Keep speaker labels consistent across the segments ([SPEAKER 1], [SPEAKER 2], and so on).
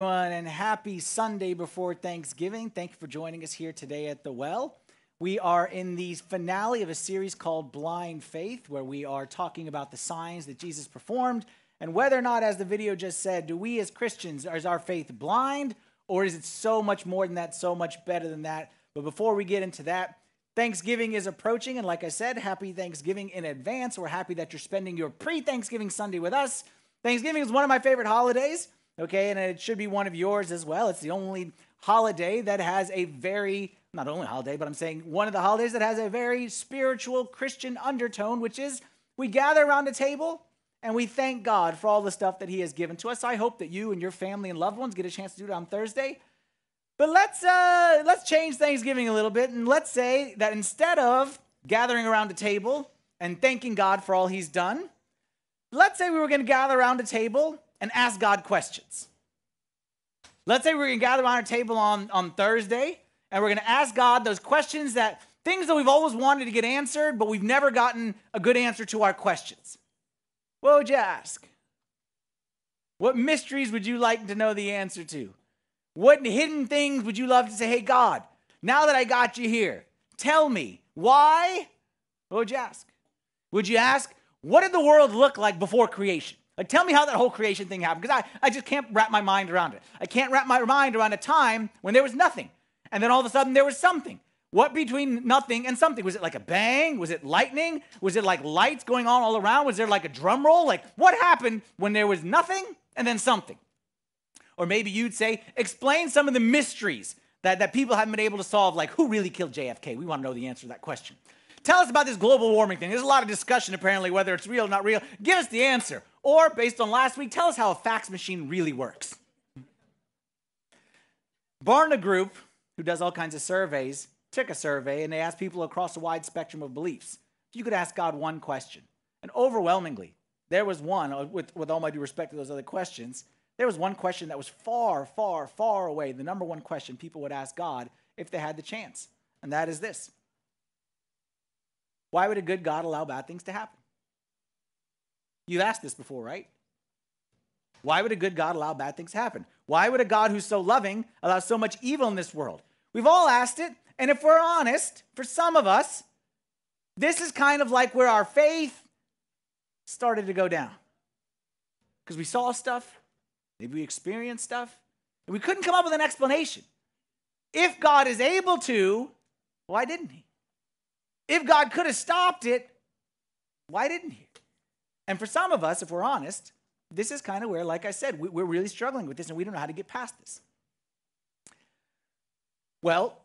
[SPEAKER 1] and happy Sunday before Thanksgiving. Thank you for joining us here today at the Well. We are in the finale of a series called Blind Faith, where we are talking about the signs that Jesus performed and whether or not, as the video just said, do we as Christians, is our faith blind or is it so much more than that, so much better than that? But before we get into that, Thanksgiving is approaching, and like I said, happy Thanksgiving in advance. We're happy that you're spending your pre Thanksgiving Sunday with us. Thanksgiving is one of my favorite holidays okay? And it should be one of yours as well. It's the only holiday that has a very, not only holiday, but I'm saying one of the holidays that has a very spiritual Christian undertone, which is we gather around a table and we thank God for all the stuff that He has given to us. I hope that you and your family and loved ones get a chance to do it on Thursday. But let's uh, let's change Thanksgiving a little bit, and let's say that instead of gathering around a table and thanking God for all He's done, let's say we were going to gather around a table and ask God questions. Let's say we're going to gather around a table on, on Thursday and we're going to ask God those questions that things that we've always wanted to get answered, but we've never gotten a good answer to our questions. What would you ask? What mysteries would you like to know the answer to? What hidden things would you love to say, hey, God, now that I got you here, tell me why? What would you ask? Would you ask, what did the world look like before creation? Like, tell me how that whole creation thing happened, because I, I just can't wrap my mind around it. I can't wrap my mind around a time when there was nothing, and then all of a sudden there was something. What between nothing and something? Was it like a bang? Was it lightning? Was it like lights going on all around? Was there like a drum roll? Like, what happened when there was nothing and then something? Or maybe you'd say, explain some of the mysteries that, that people haven't been able to solve, like who really killed JFK? We want to know the answer to that question. Tell us about this global warming thing. There's a lot of discussion, apparently, whether it's real or not real. Give us the answer. Or, based on last week, tell us how a fax machine really works. Barna Group, who does all kinds of surveys, took a survey and they asked people across a wide spectrum of beliefs. If You could ask God one question. And overwhelmingly, there was one, uh, with, with all my due respect to those other questions, there was one question that was far, far, far away, the number one question people would ask God if they had the chance. And that is this Why would a good God allow bad things to happen? You've asked this before, right? Why would a good God allow bad things to happen? Why would a God who's so loving allow so much evil in this world? We've all asked it, and if we're honest, for some of us, this is kind of like where our faith started to go down. Because we saw stuff, maybe we experienced stuff, and we couldn't come up with an explanation. If God is able to, why didn't He? If God could have stopped it, why didn't He? And for some of us, if we're honest, this is kind of where, like I said, we're really struggling with this and we don't know how to get past this. Well,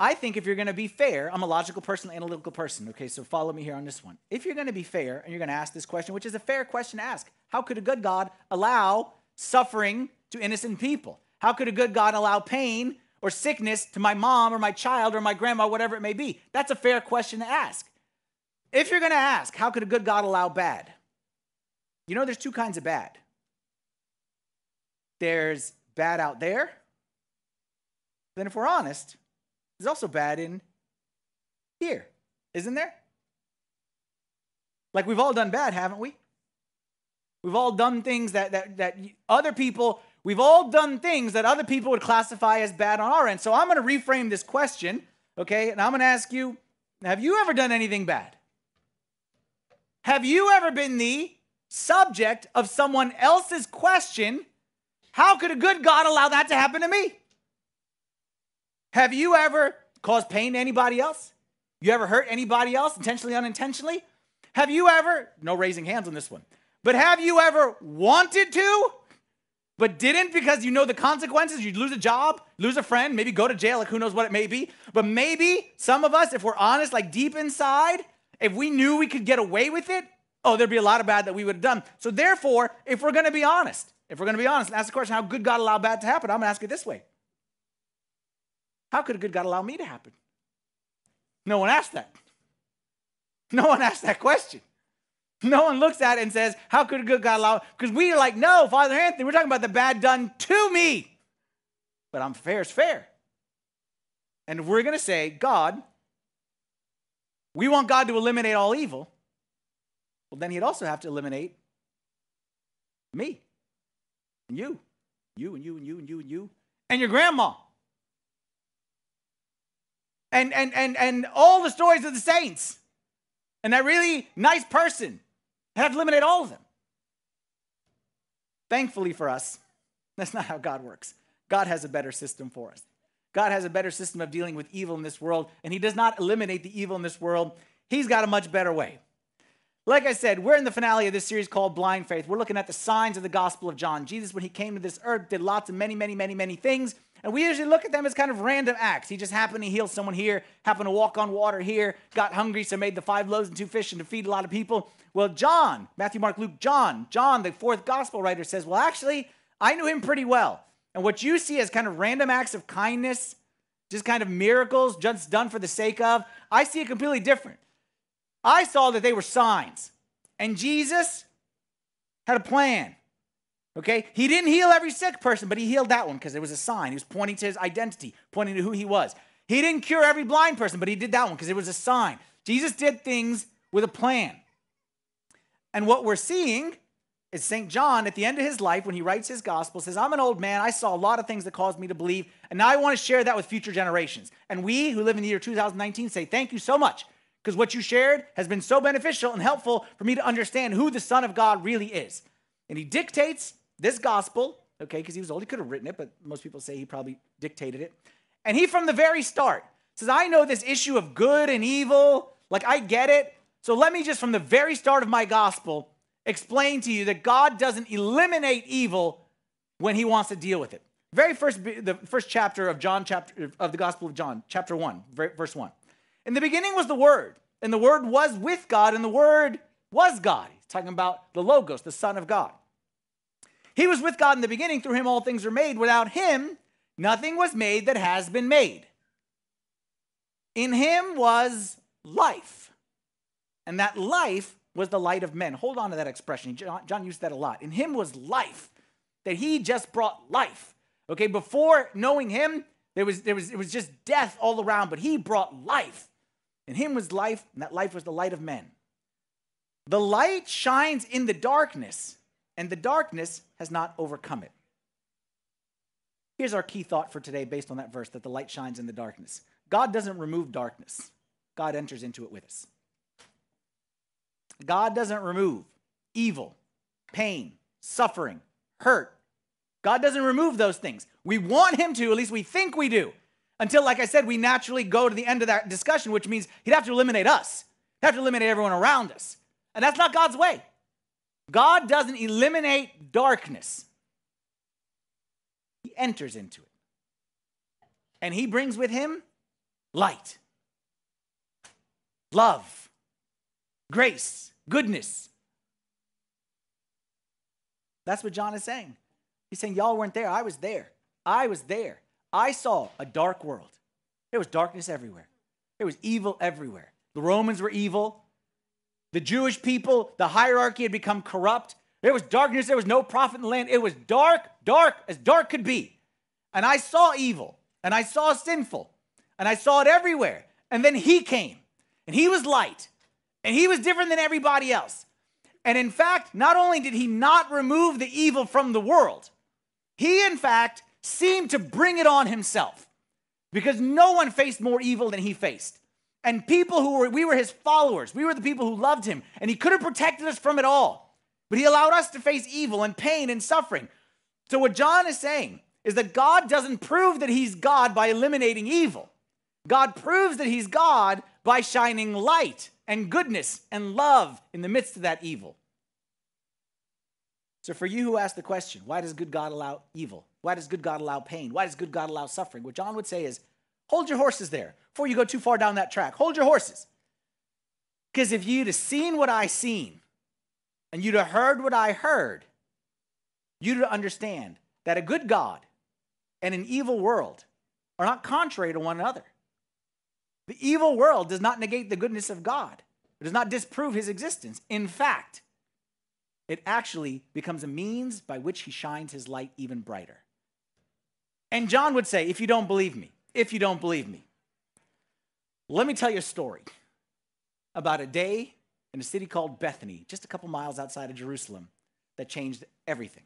[SPEAKER 1] I think if you're going to be fair, I'm a logical person, analytical person. Okay, so follow me here on this one. If you're going to be fair and you're going to ask this question, which is a fair question to ask, how could a good God allow suffering to innocent people? How could a good God allow pain or sickness to my mom or my child or my grandma, whatever it may be? That's a fair question to ask. If you're going to ask, how could a good God allow bad? You know, there's two kinds of bad there's bad out there. Then, if we're honest, there's also bad in here, isn't there? Like we've all done bad, haven't we? We've all done things that, that, that other people, we've all done things that other people would classify as bad on our end. So I'm going to reframe this question, okay? And I'm going to ask you have you ever done anything bad? Have you ever been the subject of someone else's question, how could a good God allow that to happen to me? Have you ever caused pain to anybody else? You ever hurt anybody else, intentionally, unintentionally? Have you ever, no raising hands on this one, but have you ever wanted to, but didn't because you know the consequences? You'd lose a job, lose a friend, maybe go to jail, like who knows what it may be. But maybe some of us, if we're honest, like deep inside, if we knew we could get away with it, oh, there'd be a lot of bad that we would have done. So therefore, if we're going to be honest, if we're going to be honest and ask the question, how good God allow bad to happen? I'm going to ask it this way. How could a good God allow me to happen? No one asked that. No one asked that question. No one looks at it and says, How could a good God allow? Because we are like, No, Father Anthony, we're talking about the bad done to me. But I'm fair is fair. And if we're going to say, God, we want God to eliminate all evil, well, then he'd also have to eliminate me and you You and you and you and you and you. And your grandma. And and and and all the stories of the saints. And that really nice person. I have to eliminate all of them. Thankfully for us, that's not how God works. God has a better system for us. God has a better system of dealing with evil in this world, and He does not eliminate the evil in this world. He's got a much better way. Like I said, we're in the finale of this series called Blind Faith. We're looking at the signs of the Gospel of John. Jesus, when he came to this earth, did lots of many, many, many, many things. And we usually look at them as kind of random acts. He just happened to heal someone here, happened to walk on water here, got hungry, so made the five loaves and two fish and to feed a lot of people. Well, John, Matthew, Mark, Luke, John, John, the fourth gospel writer, says, Well, actually, I knew him pretty well. And what you see as kind of random acts of kindness, just kind of miracles, just done for the sake of, I see it completely different. I saw that they were signs. And Jesus had a plan. Okay? He didn't heal every sick person, but he healed that one because it was a sign. He was pointing to his identity, pointing to who he was. He didn't cure every blind person, but he did that one because it was a sign. Jesus did things with a plan. And what we're seeing is St. John at the end of his life, when he writes his gospel, says, I'm an old man. I saw a lot of things that caused me to believe, and now I want to share that with future generations. And we who live in the year 2019 say, Thank you so much because what you shared has been so beneficial and helpful for me to understand who the Son of God really is. And he dictates this gospel, okay, because he was old. He could have written it, but most people say he probably dictated it. And he, from the very start, says, I know this issue of good and evil. Like, I get it. So let me just, from the very start of my gospel, explain to you that God doesn't eliminate evil when he wants to deal with it. Very first, the first chapter of John, chapter of the Gospel of John, chapter 1, verse 1. In the beginning was the Word, and the Word was with God, and the Word was God. He's talking about the Logos, the Son of God. He was with God in the beginning. Through him, all things were made. Without him, nothing was made that has been made. In him was life, and that life was the light of men. Hold on to that expression. John, John used that a lot. In him was life, that he just brought life. Okay, before knowing him, there was, there was, it was just death all around, but he brought life. In him was life, and that life was the light of men. The light shines in the darkness, and the darkness has not overcome it. Here's our key thought for today based on that verse that the light shines in the darkness. God doesn't remove darkness, God enters into it with us. God doesn't remove evil, pain, suffering, hurt. God doesn't remove those things. We want Him to, at least we think we do. Until, like I said, we naturally go to the end of that discussion, which means he'd have to eliminate us. He'd have to eliminate everyone around us. And that's not God's way. God doesn't eliminate darkness, He enters into it. And He brings with Him light, love, grace, goodness. That's what John is saying. He's saying, Y'all weren't there. I was there. I was there. I saw a dark world. There was darkness everywhere, there was evil everywhere. The Romans were evil. The Jewish people, the hierarchy had become corrupt. There was darkness. There was no prophet in the land. It was dark, dark, as dark could be. And I saw evil and I saw sinful and I saw it everywhere. And then he came and he was light and he was different than everybody else. And in fact, not only did he not remove the evil from the world, he in fact seemed to bring it on himself because no one faced more evil than he faced. And people who were, we were his followers, we were the people who loved him, and he could have protected us from it all. But he allowed us to face evil and pain and suffering. So, what John is saying is that God doesn't prove that he's God by eliminating evil. God proves that he's God by shining light and goodness and love in the midst of that evil. So, for you who ask the question, why does good God allow evil? Why does good God allow pain? Why does good God allow suffering? What John would say is, hold your horses there before you go too far down that track. Hold your horses. Because if you'd have seen what I seen and you'd have heard what I heard, you'd understand that a good God and an evil world are not contrary to one another. The evil world does not negate the goodness of God. It does not disprove his existence. In fact, it actually becomes a means by which he shines his light even brighter. And John would say, if you don't believe me, if you don't believe me, let me tell you a story about a day in a city called Bethany, just a couple miles outside of Jerusalem, that changed everything.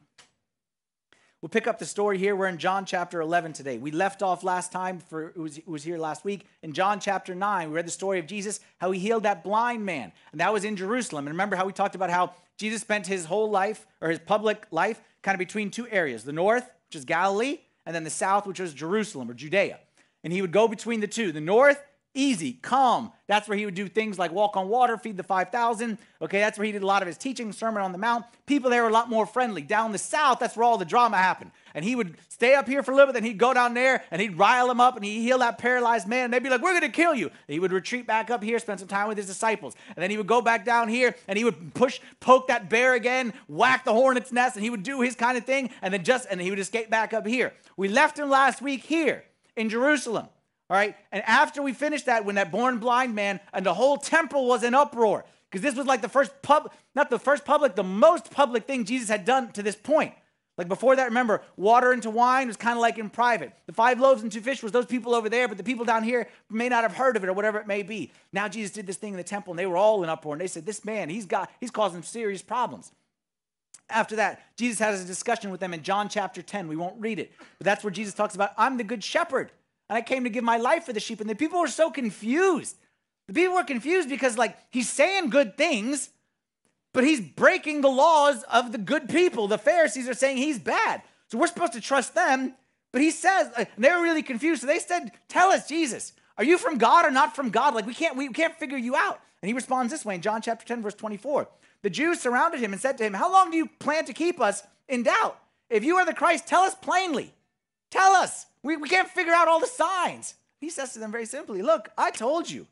[SPEAKER 1] We'll pick up the story here. We're in John chapter 11 today. We left off last time for it was, was here last week in John chapter 9. We read the story of Jesus, how he healed that blind man, and that was in Jerusalem. And remember how we talked about how Jesus spent his whole life or his public life kind of between two areas the north, which is Galilee, and then the south, which was Jerusalem or Judea. And he would go between the two. The north, easy, calm. That's where he would do things like walk on water, feed the 5,000. Okay, that's where he did a lot of his teaching, Sermon on the Mount. People there were a lot more friendly. Down the south, that's where all the drama happened. And he would stay up here for a little bit, then he'd go down there and he'd rile them up and he'd heal that paralyzed man. And they'd be like, We're going to kill you. he would retreat back up here, spend some time with his disciples. And then he would go back down here and he would push, poke that bear again, whack the hornet's nest, and he would do his kind of thing. And then just, and he would escape back up here. We left him last week here in Jerusalem. All right. And after we finished that, when that born blind man and the whole temple was in uproar, because this was like the first pub, not the first public, the most public thing Jesus had done to this point. Like before that, remember, water into wine was kind of like in private. The five loaves and two fish was those people over there, but the people down here may not have heard of it or whatever it may be. Now Jesus did this thing in the temple and they were all in uproar and they said, This man, he's got he's causing serious problems. After that, Jesus has a discussion with them in John chapter 10. We won't read it, but that's where Jesus talks about, I'm the good shepherd and I came to give my life for the sheep. And the people were so confused. The people were confused because, like, he's saying good things, but he's breaking the laws of the good people. The Pharisees are saying he's bad. So we're supposed to trust them. But he says, uh, they were really confused. So they said, Tell us, Jesus, are you from God or not from God? Like, we can't, we can't figure you out. And he responds this way in John chapter 10, verse 24. The Jews surrounded him and said to him, How long do you plan to keep us in doubt? If you are the Christ, tell us plainly. Tell us. We, we can't figure out all the signs. He says to them very simply, Look, I told you,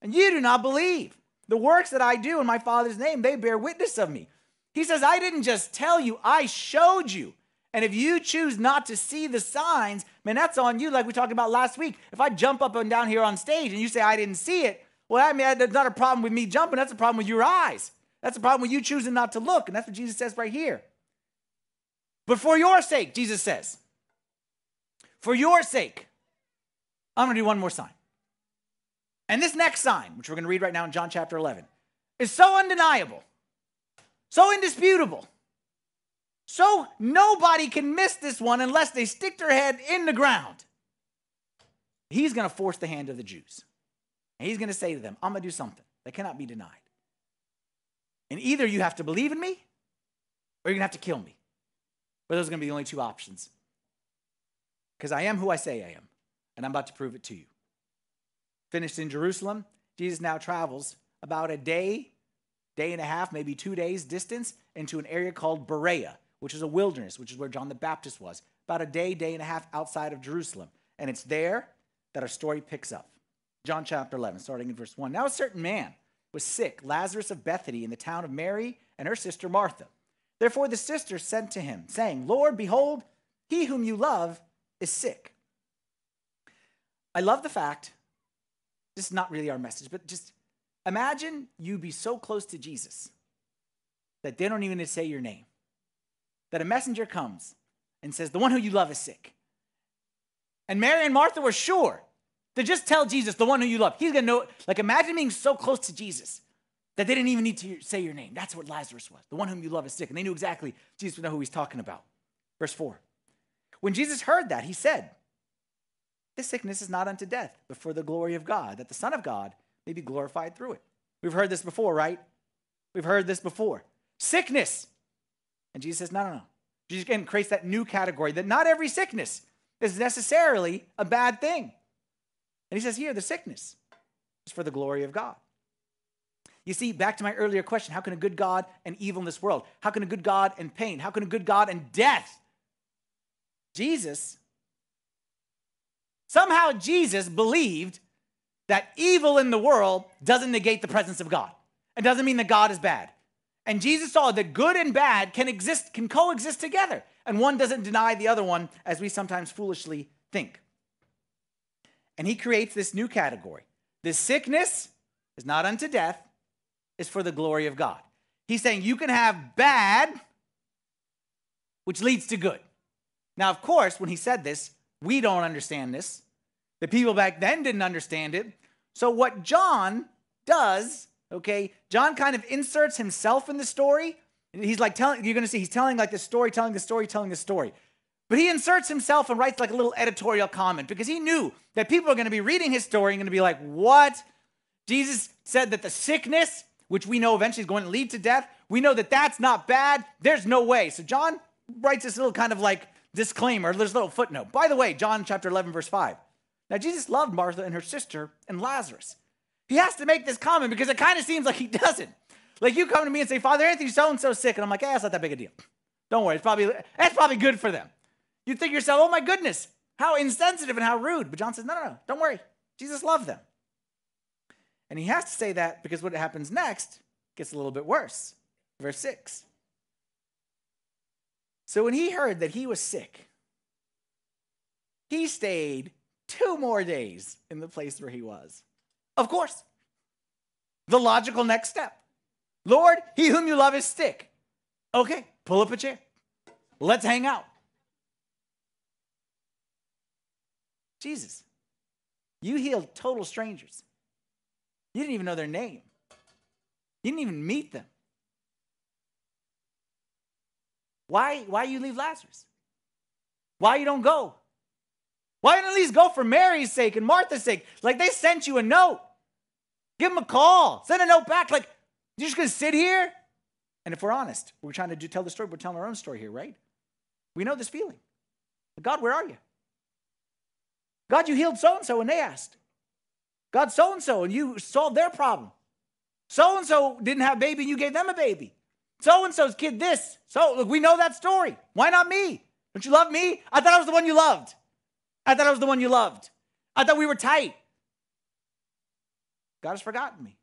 [SPEAKER 1] and you do not believe. The works that I do in my Father's name, they bear witness of me. He says, I didn't just tell you, I showed you. And if you choose not to see the signs, man, that's on you, like we talked about last week. If I jump up and down here on stage and you say I didn't see it, well, I mean, that's not a problem with me jumping. That's a problem with your eyes. That's a problem with you choosing not to look. And that's what Jesus says right here. But for your sake, Jesus says, for your sake, I'm going to do one more sign. And this next sign, which we're going to read right now in John chapter 11, is so undeniable, so indisputable. So nobody can miss this one unless they stick their head in the ground. He's going to force the hand of the Jews. And he's going to say to them, I'm going to do something that cannot be denied. And either you have to believe in me or you're going to have to kill me. But those are going to be the only two options because I am who I say I am, and I'm about to prove it to you. Finished in Jerusalem, Jesus now travels about a day, day and a half, maybe two days distance into an area called Perea, which is a wilderness, which is where John the Baptist was, about a day, day and a half outside of Jerusalem. And it's there that our story picks up. John chapter 11, starting in verse 1. Now a certain man was sick, Lazarus of Bethany, in the town of Mary and her sister Martha. Therefore the sisters sent to him, saying, Lord, behold, he whom you love is sick. I love the fact, this is not really our message, but just imagine you be so close to Jesus that they don't even say your name. That a messenger comes and says, The one who you love is sick. And Mary and Martha were sure to just tell Jesus, the one who you love. He's gonna know. Like, imagine being so close to Jesus that they didn't even need to say your name. That's what Lazarus was. The one whom you love is sick. And they knew exactly Jesus would know who he's talking about. Verse 4. When Jesus heard that, he said, This sickness is not unto death, but for the glory of God, that the Son of God may be glorified through it. We've heard this before, right? We've heard this before. Sickness. And Jesus says, No, no, no. Jesus again creates that new category that not every sickness is necessarily a bad thing. And he says, Here, the sickness is for the glory of God. You see, back to my earlier question how can a good God and evil in this world? How can a good God and pain? How can a good God and death Jesus, somehow Jesus believed that evil in the world doesn't negate the presence of God. It doesn't mean that God is bad. And Jesus saw that good and bad can exist, can coexist together. And one doesn't deny the other one, as we sometimes foolishly think. And he creates this new category. This sickness is not unto death, is for the glory of God. He's saying you can have bad, which leads to good. Now, of course, when he said this, we don't understand this. The people back then didn't understand it. So, what John does, okay, John kind of inserts himself in the story. He's like telling, you're going to see, he's telling like the story, telling the story, telling the story. But he inserts himself and writes like a little editorial comment because he knew that people are going to be reading his story and going to be like, what? Jesus said that the sickness, which we know eventually is going to lead to death, we know that that's not bad. There's no way. So John writes this little kind of like disclaimer, there's a little footnote. By the way, John chapter 11, verse 5. Now, Jesus loved Martha and her sister and Lazarus. He has to make this comment because it kind of seems like he doesn't. Like you come to me and say, Father Anthony, so and so sick. And I'm like, hey, that's not that big a deal. Don't worry. It's probably, that's probably good for them. You think yourself, oh my goodness, how insensitive and how rude. But John says, no, no, no, don't worry. Jesus loved them. And he has to say that because what happens next gets a little bit worse. Verse 6. So when he heard that he was sick, he stayed two more days in the place where he was. Of course, the logical next step. Lord, he whom you love is sick. Okay, pull up a chair. Let's hang out. Jesus, you healed total strangers. You didn't even know their name. You didn't even meet them. Why, why you leave Lazarus? Why you don't go? Why don't at least go for Mary's sake and Martha's sake? Like they sent you a note. Give them a call. Send a note back. Like, you're just gonna sit here? And if we're honest, we're trying to do, tell the story, we're telling our own story here, right? We know this feeling. God, where are you? God, you healed so and so, and they asked. God, so and so, and you solved their problem. So and so didn't have baby, and you gave them a baby. So and so's kid this. So look, we know that story. Why not me? Don't you love me? I thought I was the one you loved. I thought I was the one you loved. I thought we were tight. God has forgotten me.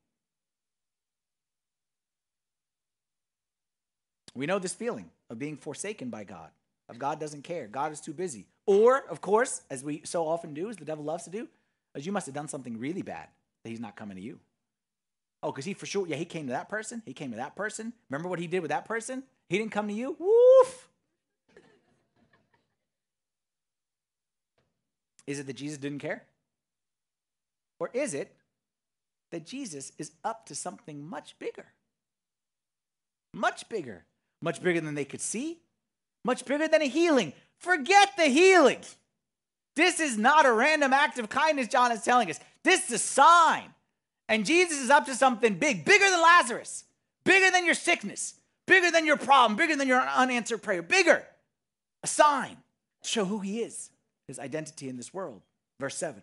[SPEAKER 1] We know this feeling of being forsaken by God, of God doesn't care, God is too busy. Or, of course, as we so often do, as the devil loves to do, as you must have done something really bad that he's not coming to you. Oh, because he for sure, yeah, he came to that person. He came to that person. Remember what he did with that person? He didn't come to you? Woof. Is it that Jesus didn't care? Or is it that Jesus is up to something much bigger? Much bigger. Much bigger than they could see. Much bigger than a healing. Forget the healing. This is not a random act of kindness, John is telling us. This is a sign. And Jesus is up to something big, bigger than Lazarus, bigger than your sickness, bigger than your problem, bigger than your unanswered prayer, bigger. A sign to show who he is, his identity in this world. Verse 7.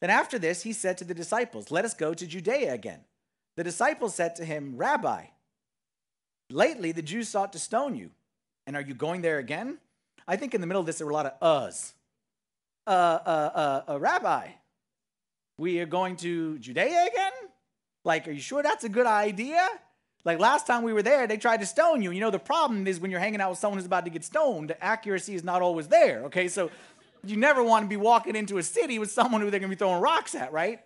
[SPEAKER 1] Then after this, he said to the disciples, Let us go to Judea again. The disciples said to him, Rabbi, lately the Jews sought to stone you, and are you going there again? I think in the middle of this, there were a lot of uhs. Uh, uh, uh, uh, Rabbi, we are going to Judea again? Like, are you sure that's a good idea? Like last time we were there, they tried to stone you. You know, the problem is when you're hanging out with someone who's about to get stoned, the accuracy is not always there. Okay, so you never want to be walking into a city with someone who they're to be throwing rocks at, right?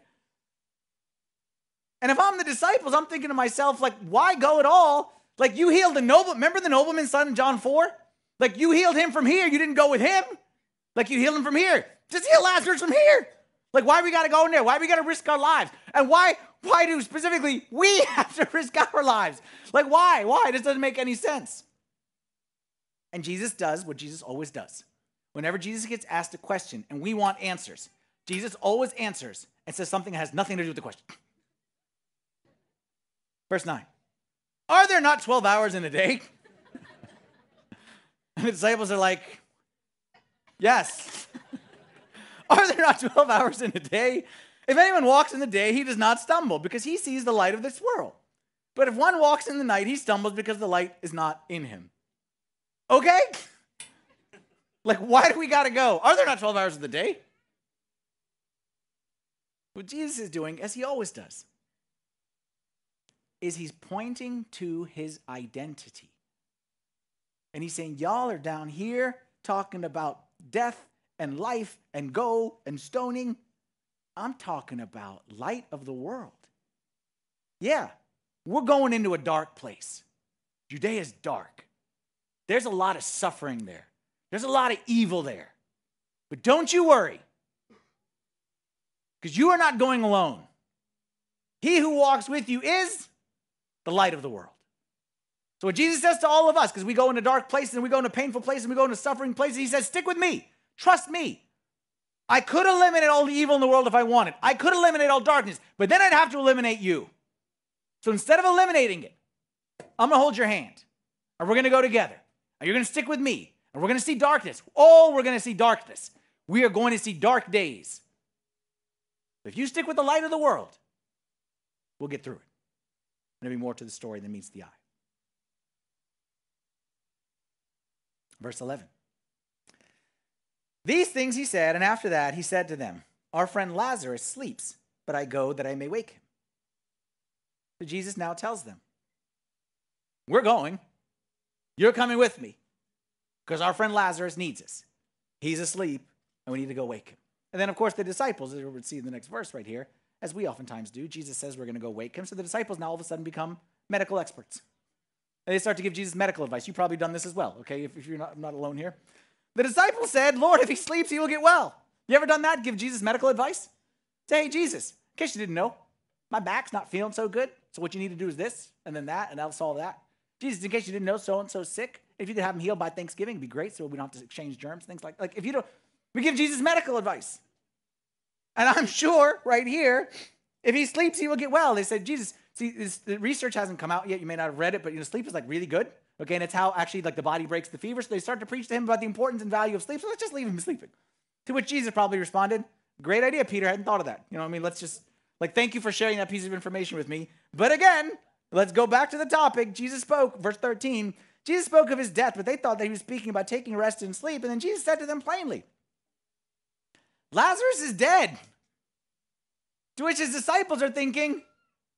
[SPEAKER 1] And if I'm the disciples, I'm thinking to myself, like, why go at all? Like, you healed the noble. Remember the nobleman's son in John 4? Like, you healed him from here. You didn't go with him. Like, you healed him from here. Just heal Lazarus from here. Like, why we got to go in there? Why we got to risk our lives? And why, why do specifically we have to risk our lives? Like, why? Why? This doesn't make any sense. And Jesus does what Jesus always does. Whenever Jesus gets asked a question and we want answers, Jesus always answers and says something that has nothing to do with the question. Verse 9 Are there not 12 hours in a day? and the disciples are like, Yes. Are there not 12 hours in a day? If anyone walks in the day, he does not stumble because he sees the light of this world. But if one walks in the night, he stumbles because the light is not in him. Okay? Like, why do we got to go? Are there not 12 hours of the day? What Jesus is doing, as he always does, is he's pointing to his identity. And he's saying, Y'all are down here talking about death and life and go and stoning. I'm talking about light of the world. Yeah, we're going into a dark place. Judea is dark. There's a lot of suffering there, there's a lot of evil there. But don't you worry, because you are not going alone. He who walks with you is the light of the world. So what Jesus says to all of us, because we go into dark places and we go into painful places and we go into suffering places, he says, stick with me. Trust me. I could eliminate all the evil in the world if I wanted. I could eliminate all darkness, but then I'd have to eliminate you. So instead of eliminating it, I'm going to hold your hand. And we're going to go together. And you're going to stick with me. And we're going to see darkness. Oh, we're going to see darkness. We are going to see dark days. If you stick with the light of the world, we'll get through it. There'll be more to the story than meets the eye. Verse 11. These things he said, and after that he said to them, Our friend Lazarus sleeps, but I go that I may wake him. So Jesus now tells them, We're going. You're coming with me because our friend Lazarus needs us. He's asleep, and we need to go wake him. And then, of course, the disciples, as we'll see in the next verse right here, as we oftentimes do, Jesus says we're going to go wake him. So the disciples now all of a sudden become medical experts. And they start to give Jesus medical advice. You've probably done this as well, okay, if, if you're not, not alone here. The disciples said, Lord, if he sleeps, he will get well. You ever done that? Give Jesus medical advice? Say, hey, Jesus, in case you didn't know, my back's not feeling so good. So what you need to do is this, and then that, and that'll solve that. Jesus, in case you didn't know, so and so's sick. If you could have him healed by Thanksgiving, it'd be great. So we don't have to exchange germs, things like like if you don't, we give Jesus medical advice. And I'm sure right here, if he sleeps, he will get well. They said, Jesus, See, this, the research hasn't come out yet. You may not have read it, but you know, sleep is like really good. Okay, and it's how actually like the body breaks the fever. So they start to preach to him about the importance and value of sleep. So let's just leave him sleeping. To which Jesus probably responded, "Great idea, Peter. I hadn't thought of that. You know, what I mean, let's just like thank you for sharing that piece of information with me. But again, let's go back to the topic. Jesus spoke, verse 13. Jesus spoke of his death, but they thought that he was speaking about taking rest and sleep. And then Jesus said to them plainly, Lazarus is dead. To which his disciples are thinking,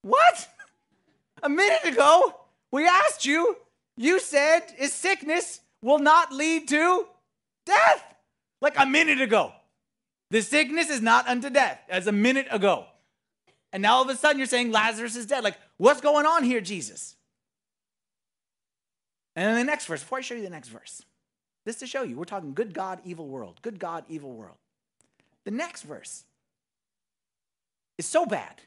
[SPEAKER 1] what? A minute ago, we asked you, you said is sickness will not lead to death. Like a minute ago. The sickness is not unto death, as a minute ago. And now all of a sudden you're saying Lazarus is dead. Like, what's going on here, Jesus? And then the next verse, before I show you the next verse, this to show you, we're talking good God, evil world. Good God, evil world. The next verse is so bad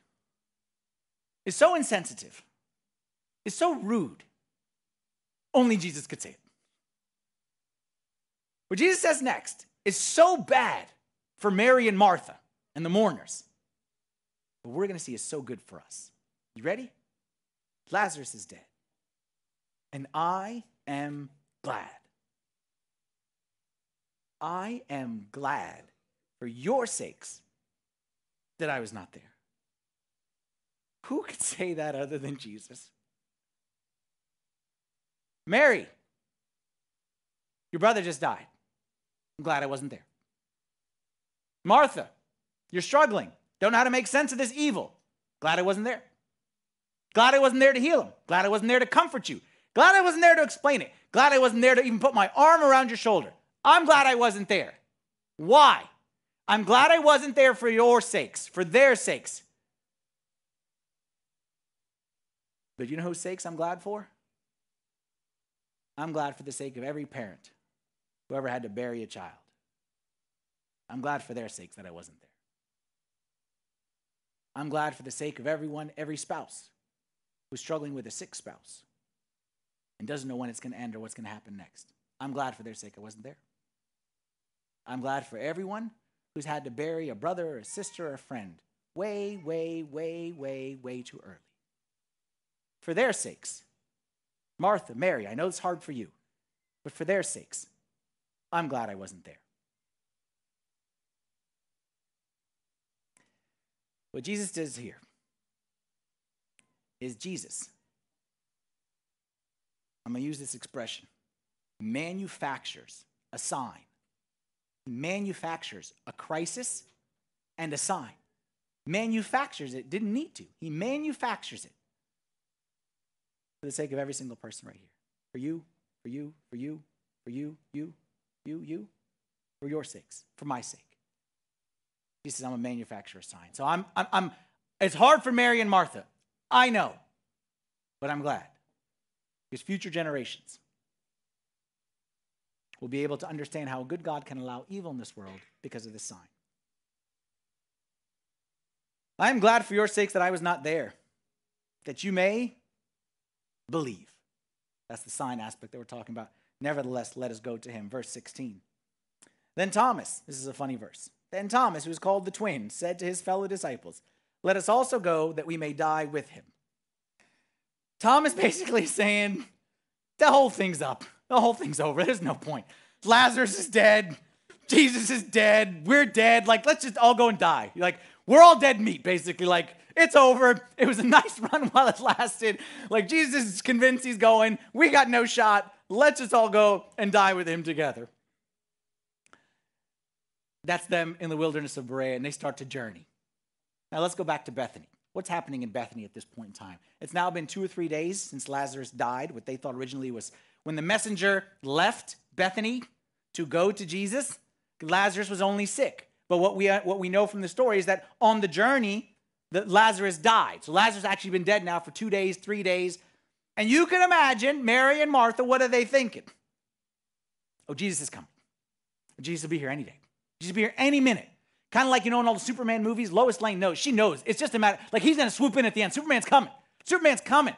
[SPEAKER 1] is so insensitive, is so rude. Only Jesus could say it. What Jesus says next is so bad for Mary and Martha and the mourners. What we're going to see is so good for us. You ready? Lazarus is dead. And I am glad. I am glad for your sakes that I was not there. Who could say that other than Jesus? Mary, your brother just died. I'm glad I wasn't there. Martha, you're struggling. Don't know how to make sense of this evil. Glad I wasn't there. Glad I wasn't there to heal him. Glad I wasn't there to comfort you. Glad I wasn't there to explain it. Glad I wasn't there to even put my arm around your shoulder. I'm glad I wasn't there. Why? I'm glad I wasn't there for your sakes, for their sakes. But you know whose sakes I'm glad for? I'm glad for the sake of every parent who ever had to bury a child. I'm glad for their sakes that I wasn't there. I'm glad for the sake of everyone, every spouse who's struggling with a sick spouse and doesn't know when it's going to end or what's going to happen next. I'm glad for their sake I wasn't there. I'm glad for everyone who's had to bury a brother or a sister or a friend way, way, way, way, way too early for their sakes. Martha, Mary, I know it's hard for you, but for their sakes, I'm glad I wasn't there. What Jesus does here is Jesus. I'm going to use this expression manufactures a sign. Manufactures a crisis and a sign. Manufactures it, didn't need to. He manufactures it for the sake of every single person right here. For you, for you, for you, for you, you, you, you, for your sakes, for my sake. He says, I'm a manufacturer sign. So I'm, I'm, I'm, it's hard for Mary and Martha. I know, but I'm glad. Because future generations will be able to understand how a good God can allow evil in this world because of this sign. I am glad for your sakes that I was not there, that you may believe. That's the sign aspect that we're talking about. Nevertheless, let us go to him. Verse 16. Then Thomas, this is a funny verse. Then Thomas, who is called the twin, said to his fellow disciples, Let us also go that we may die with him. Thomas basically saying, The whole thing's up. The whole thing's over. There's no point. Lazarus is dead. Jesus is dead. We're dead. Like, let's just all go and die. Like, we're all dead meat, basically. Like, it's over. It was a nice run while it lasted. Like, Jesus is convinced he's going. We got no shot. Let's just all go and die with him together. That's them in the wilderness of Perea, and they start to journey. Now, let's go back to Bethany. What's happening in Bethany at this point in time? It's now been two or three days since Lazarus died. What they thought originally was when the messenger left Bethany to go to Jesus, Lazarus was only sick. But what we, uh, what we know from the story is that on the journey, that Lazarus died. So Lazarus actually been dead now for two days, three days. And you can imagine Mary and Martha, what are they thinking? Oh, Jesus is coming. Jesus will be here any day. Jesus will be here any minute. Kind of like, you know, in all the Superman movies, Lois Lane knows. She knows. It's just a matter, like he's to swoop in at the end. Superman's coming. Superman's coming.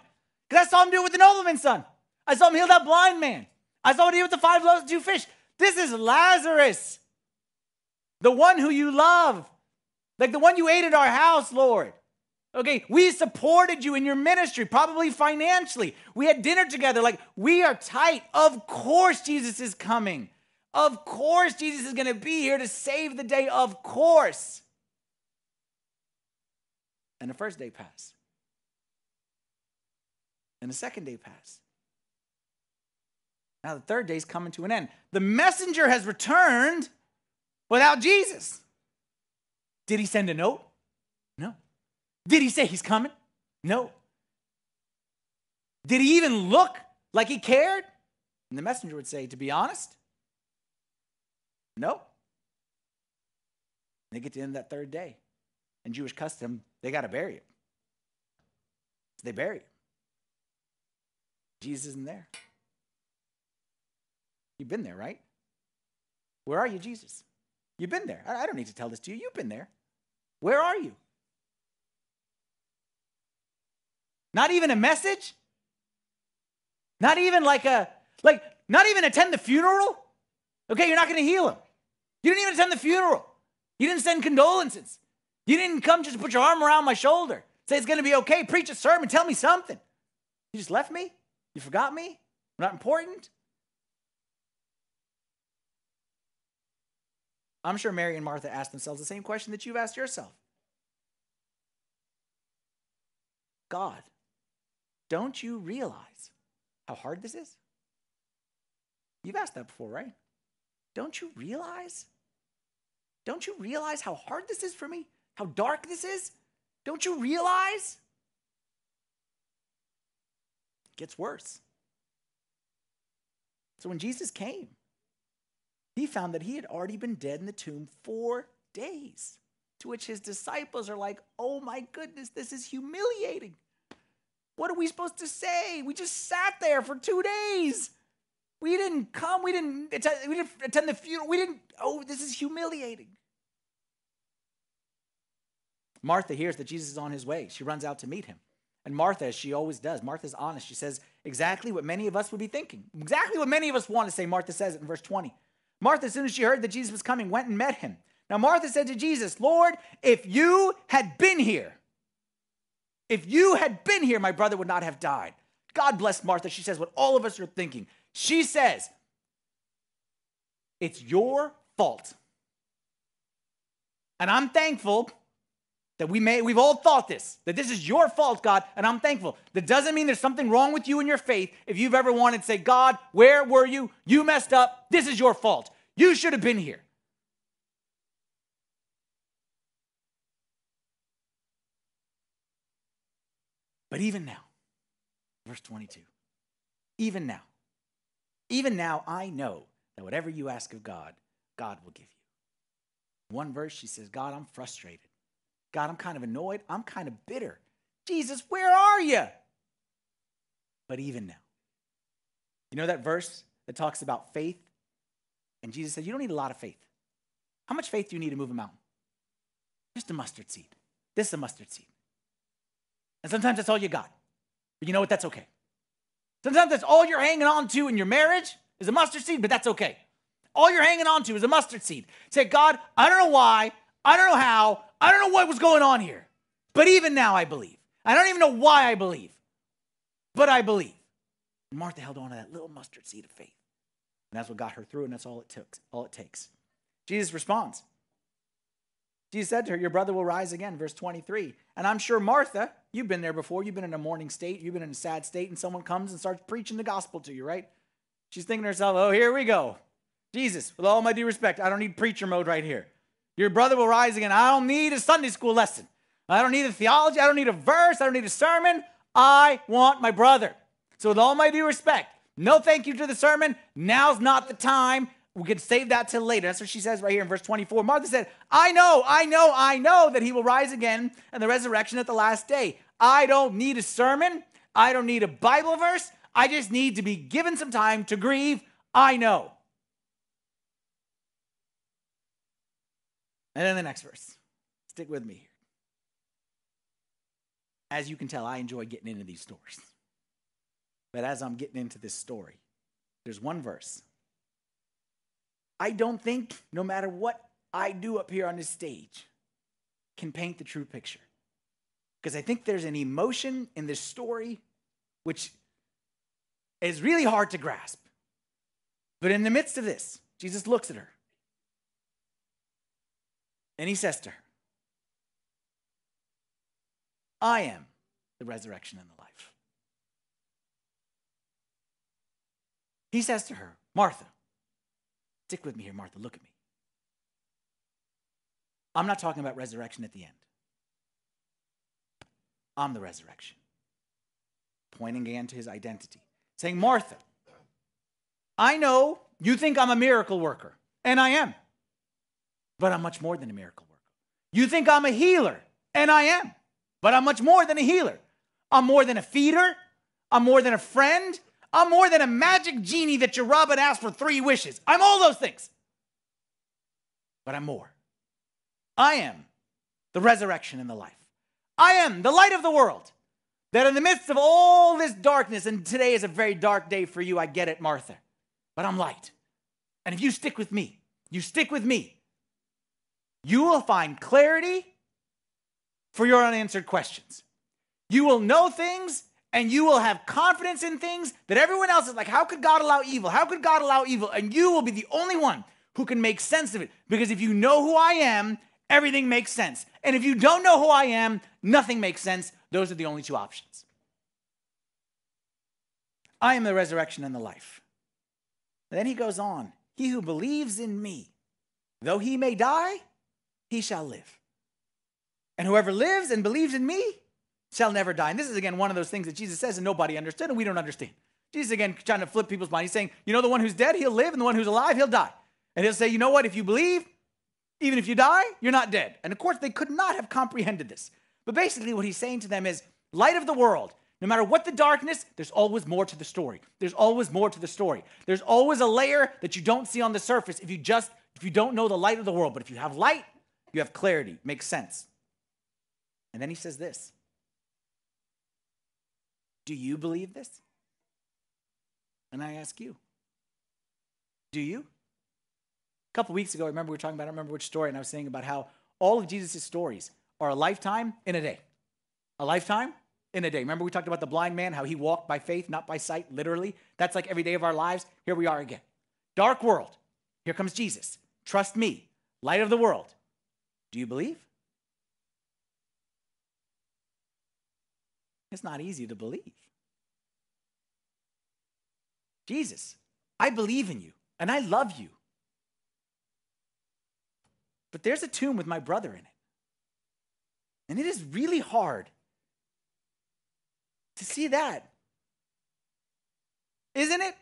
[SPEAKER 1] Because I saw him do it with the nobleman's son. I saw him heal that blind man. I saw him do it with the five loaves and two fish. This is Lazarus, the one who you love, like the one you ate at our house, Lord. Okay, we supported you in your ministry, probably financially. We had dinner together. Like, we are tight. Of course, Jesus is coming. Of course, Jesus is going to be here to save the day. Of course. And the first day passed. And the second day passed. Now the third day is coming to an end. The messenger has returned without Jesus. Did he send a note? No. Did he say he's coming? No. Did he even look like he cared? And the messenger would say, to be honest, no. They get to the end of that third day. And Jewish custom, they got to bury it. So they bury. Jesus isn't there. You've been there, right? Where are you, Jesus? You've been there. I don't need to tell this to you. You've been there. Where are you? Not even a message? Not even like a, like, not even attend the funeral? Okay, you're not going to heal him. You didn't even attend the funeral. You didn't send condolences. You didn't come just to put your arm around my shoulder, say it's going to be okay, preach a sermon, tell me something. You just left me? You forgot me? I'm not important? I'm sure Mary and Martha asked themselves the same question that you've asked yourself God, don't you realize how hard this is? You've asked that before, right? Don't you realize? Don't you realize how hard this is for me? How dark this is? Don't you realize? It gets worse. So when Jesus came, he found that he had already been dead in the tomb four days. To which his disciples are like, oh my goodness, this is humiliating. What are we supposed to say? We just sat there for two days. We didn't come. We didn't attend, we didn't attend the funeral. We didn't. Oh, this is humiliating. Martha hears that Jesus is on his way. She runs out to meet him. And Martha, as she always does, Martha's honest. She says exactly what many of us would be thinking. Exactly what many of us want to say. Martha says it in verse 20. Martha, as soon as she heard that Jesus was coming, went and met him. Now, Martha said to Jesus, Lord, if you had been here, if you had been here, my brother would not have died. God bless Martha. She says what all of us are thinking. She says, It's your fault. And I'm thankful that we may we've all thought this that this is your fault god and i'm thankful. That doesn't mean there's something wrong with you and your faith if you've ever wanted to say god where were you? You messed up. This is your fault. You should have been here. But even now verse 22 even now even now i know that whatever you ask of god god will give you. One verse she says god i'm frustrated God, I'm kind of annoyed. I'm kind of bitter. Jesus, where are you? But even now. You know that verse that talks about faith? And Jesus said, You don't need a lot of faith. How much faith do you need to move a mountain? Just a mustard seed. This is a mustard seed. And sometimes that's all you got. But you know what? That's okay. Sometimes that's all you're hanging on to in your marriage is a mustard seed, but that's okay. All you're hanging on to is a mustard seed. Say, God, I don't know why, I don't know how, I don't know what was going on here, but even now I believe. I don't even know why I believe, but I believe. Martha held on to that little mustard seed of faith. And that's what got her through, and that's all it took, all it takes. Jesus responds. Jesus said to her, Your brother will rise again, verse 23. And I'm sure Martha, you've been there before. You've been in a mourning state, you've been in a sad state, and someone comes and starts preaching the gospel to you, right? She's thinking to herself, Oh, here we go. Jesus, with all my due respect, I don't need preacher mode right here. Your brother will rise again. I don't need a Sunday school lesson. I don't need a theology. I don't need a verse. I don't need a sermon. I want my brother. So, with all my due respect, no thank you to the sermon. Now's not the time. We could save that till later. That's what she says right here in verse 24. Martha said, I know, I know, I know that he will rise again and the resurrection at the last day. I don't need a sermon. I don't need a Bible verse. I just need to be given some time to grieve. I know. And then the next verse. Stick with me here. As you can tell, I enjoy getting into these stories. But as I'm getting into this story, there's one verse. I don't think, no matter what I do up here on this stage, can paint the true picture. Because I think there's an emotion in this story which is really hard to grasp. But in the midst of this, Jesus looks at her and he says to her, I am the resurrection and the life. He says to her, Martha, stick with me here, Martha, look at me. I'm not talking about resurrection at the end. I'm the resurrection. Pointing again to his identity, saying, Martha, I know you think I'm a miracle worker, and I am, but I'm much more than a miracle worker. You think I'm a healer, and I am, but I'm much more than a healer. I'm more than a feeder. I'm more than a friend. I'm more than a magic genie that you rub and ask for three wishes. I'm all those things. But I'm more. I am the resurrection and the life. I am the light of the world. That in the midst of all this darkness, and today is a very dark day for you, I get it, Martha, but I'm light. And if you stick with me, you stick with me, you will find clarity for your unanswered questions. You will know things and you will have confidence in things that everyone else is like, how could God allow evil? How could God allow evil? And you will be the only one who can make sense of it. Because if you know who I am, everything makes sense. And if you don't know who I am, nothing makes sense. Those are the only two options. I am the resurrection and the life. And then he goes on He who believes in me, though he may die, he shall live. And whoever lives and believes in me shall never die. And this is again one of those things that Jesus says and nobody understood and we don't understand. Jesus again trying to flip people's mind. He's saying, you know, the one who's dead, he'll live, and the one who's alive, he'll die. And he'll say, you know what? If you believe, even if you die, you're not dead. And of course, they could not have comprehended this. But basically, what he's saying to them is, light of the world, no matter what the darkness, there's always more to the story. There's always more to the story. There's always a layer that you don't see on the surface if you just if you don't know the light of the world. But if you have light, you have clarity. Makes sense. And then he says this Do you believe this? And I ask you, do you? A couple weeks ago, I remember we were talking about, I don't remember which story, and I was saying about how all of Jesus' stories are a lifetime in a day. A lifetime in a day. Remember, we talked about the blind man, how he walked by faith, not by sight, literally. That's like every day of our lives. Here we are again. Dark world. Here comes Jesus. Trust me, light of the world. Do you believe? It's not easy to believe. Jesus, I believe in you and I love you. But there's a tomb with my brother in it. And it is really hard to see that. Isn't it?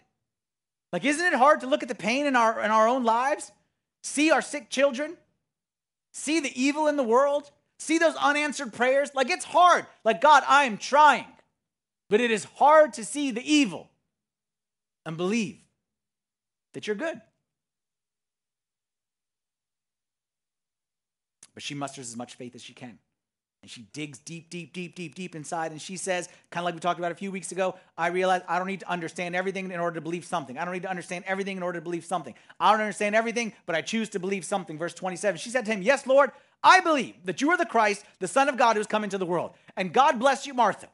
[SPEAKER 1] Like, isn't it hard to look at the pain in our, in our own lives? See our sick children? See the evil in the world? See those unanswered prayers? Like, it's hard. Like, God, I am trying. But it is hard to see the evil and believe that you're good. But she musters as much faith as she can. And she digs deep, deep, deep, deep, deep inside. And she says, kind of like we talked about a few weeks ago, I realize I don't need to understand everything in order to believe something. I don't need to understand everything in order to believe something. I don't understand everything, but I choose to believe something. Verse 27. She said to him, Yes, Lord, I believe that you are the Christ, the Son of God who's come into the world. And God bless you, Martha.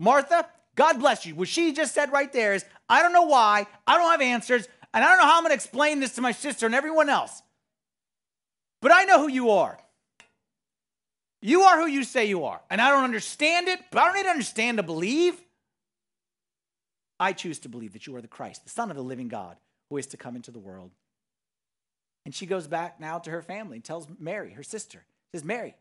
[SPEAKER 1] Martha, God bless you. What she just said right there is, I don't know why, I don't have answers, and I don't know how I'm going to explain this to my sister and everyone else. But I know who you are. You are who you say you are. And I don't understand it, but I don't need to understand to believe. I choose to believe that you are the Christ, the Son of the living God, who is to come into the world. And she goes back now to her family and tells Mary, her sister, says, Mary,